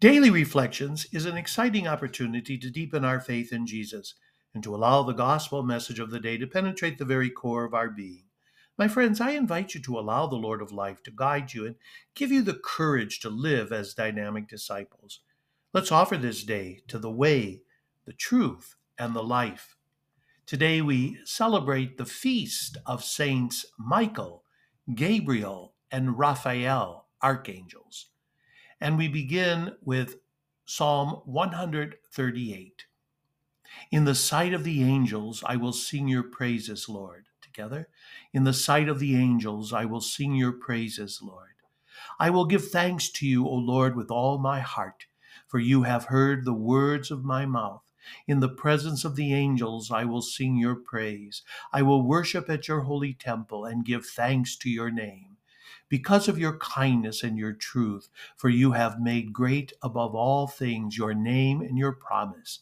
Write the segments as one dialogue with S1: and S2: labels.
S1: Daily Reflections is an exciting opportunity to deepen our faith in Jesus and to allow the gospel message of the day to penetrate the very core of our being. My friends, I invite you to allow the Lord of life to guide you and give you the courage to live as dynamic disciples. Let's offer this day to the way, the truth, and the life. Today we celebrate the feast of Saints Michael, Gabriel, and Raphael, archangels. And we begin with Psalm 138. In the sight of the angels, I will sing your praises, Lord. Together. In the sight of the angels, I will sing your praises, Lord. I will give thanks to you, O Lord, with all my heart, for you have heard the words of my mouth. In the presence of the angels, I will sing your praise. I will worship at your holy temple and give thanks to your name because of your kindness and your truth, for you have made great above all things your name and your promise.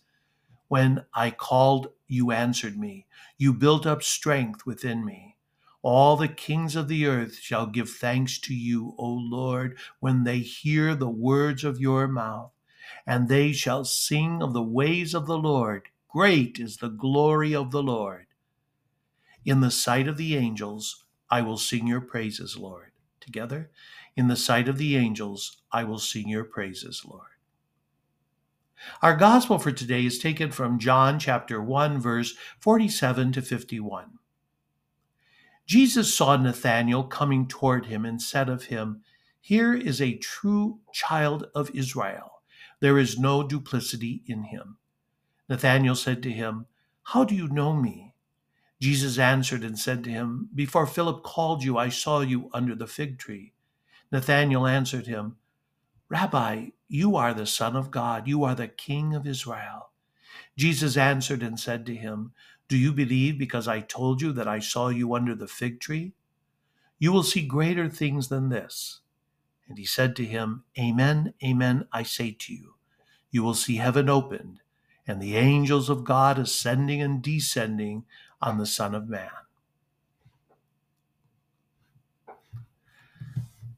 S1: When I called, you answered me. You built up strength within me. All the kings of the earth shall give thanks to you, O Lord, when they hear the words of your mouth. And they shall sing of the ways of the Lord. Great is the glory of the Lord. In the sight of the angels, I will sing your praises, Lord together. In the sight of the angels, I will sing your praises, Lord. Our gospel for today is taken from John chapter 1, verse 47 to 51. Jesus saw Nathanael coming toward him and said of him, Here is a true child of Israel. There is no duplicity in him. Nathanael said to him, How do you know me? Jesus answered and said to him, Before Philip called you, I saw you under the fig tree. Nathanael answered him, Rabbi, you are the Son of God, you are the King of Israel. Jesus answered and said to him, Do you believe because I told you that I saw you under the fig tree? You will see greater things than this. And he said to him, Amen, amen, I say to you, you will see heaven opened, and the angels of God ascending and descending on the Son of Man.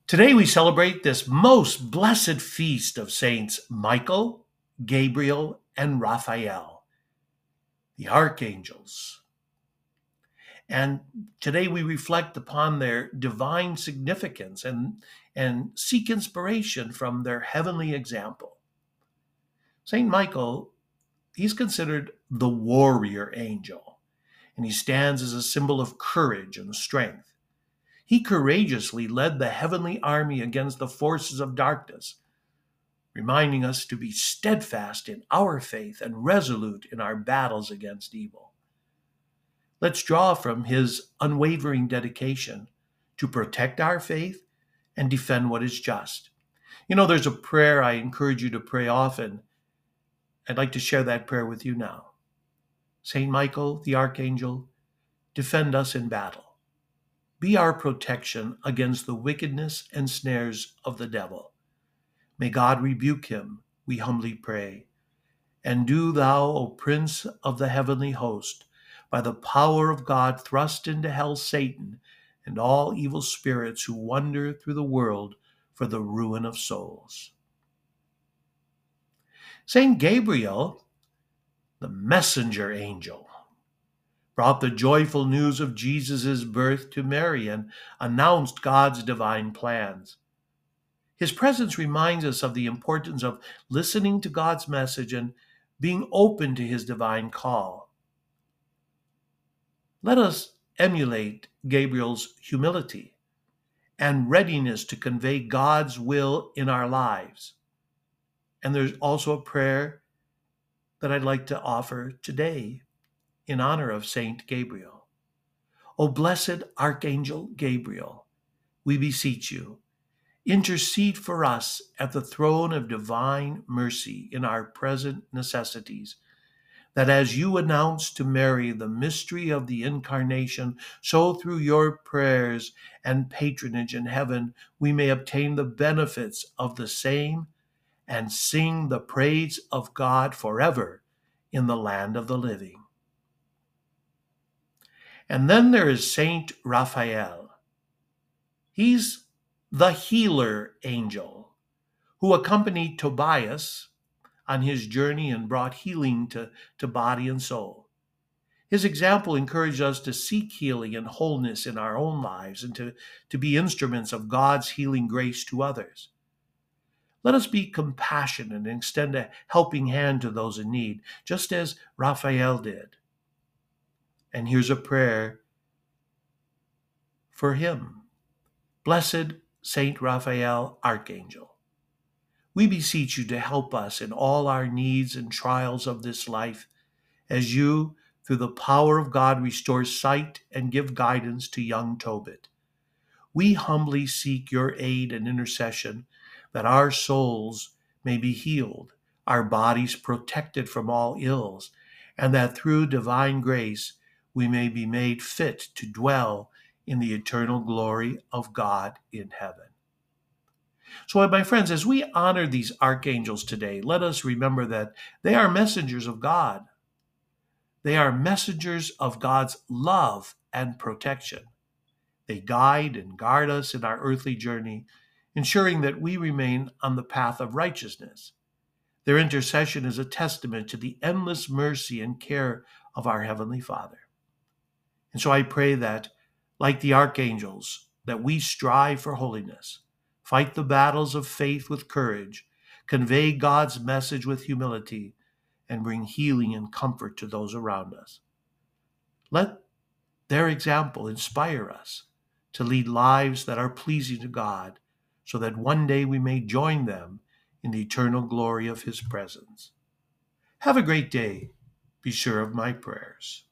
S1: Today we celebrate this most blessed feast of Saints Michael, Gabriel, and Raphael, the archangels. And today we reflect upon their divine significance and, and seek inspiration from their heavenly example. Saint Michael, he's considered the warrior angel and he stands as a symbol of courage and strength. He courageously led the heavenly army against the forces of darkness, reminding us to be steadfast in our faith and resolute in our battles against evil. Let's draw from his unwavering dedication to protect our faith and defend what is just. You know, there's a prayer I encourage you to pray often. I'd like to share that prayer with you now. Saint Michael, the Archangel, defend us in battle. Be our protection against the wickedness and snares of the devil. May God rebuke him, we humbly pray. And do thou, O Prince of the heavenly host, by the power of God, thrust into hell Satan and all evil spirits who wander through the world for the ruin of souls. Saint Gabriel the messenger angel, brought the joyful news of Jesus' birth to Mary and announced God's divine plans. His presence reminds us of the importance of listening to God's message and being open to his divine call. Let us emulate Gabriel's humility and readiness to convey God's will in our lives. And there's also a prayer that I'd like to offer today in honor of Saint Gabriel. O blessed Archangel Gabriel, we beseech you, intercede for us at the throne of divine mercy in our present necessities, that as you announced to Mary the mystery of the Incarnation, so through your prayers and patronage in heaven, we may obtain the benefits of the same and sing the praise of God forever in the land of the living. And then there is Saint Raphael. He's the healer angel who accompanied Tobias on his journey and brought healing to, to body and soul. His example encouraged us to seek healing and wholeness in our own lives and to, to be instruments of God's healing grace to others. Let us be compassionate and extend a helping hand to those in need, just as Raphael did. And here's a prayer for him. Blessed Saint Raphael, Archangel, we beseech you to help us in all our needs and trials of this life, as you, through the power of God, restore sight and give guidance to young Tobit. We humbly seek your aid and intercession that our souls may be healed, our bodies protected from all ills, and that through divine grace we may be made fit to dwell in the eternal glory of God in heaven. So, my friends, as we honor these archangels today, let us remember that they are messengers of God. They are messengers of God's love and protection. They guide and guard us in our earthly journey ensuring that we remain on the path of righteousness. Their intercession is a testament to the endless mercy and care of our Heavenly Father. And so I pray that, like the archangels, that we strive for holiness, fight the battles of faith with courage, convey God's message with humility, and bring healing and comfort to those around us. Let their example inspire us to lead lives that are pleasing to God so that one day we may join them in the eternal glory of his presence. Have a great day. Be sure of my prayers.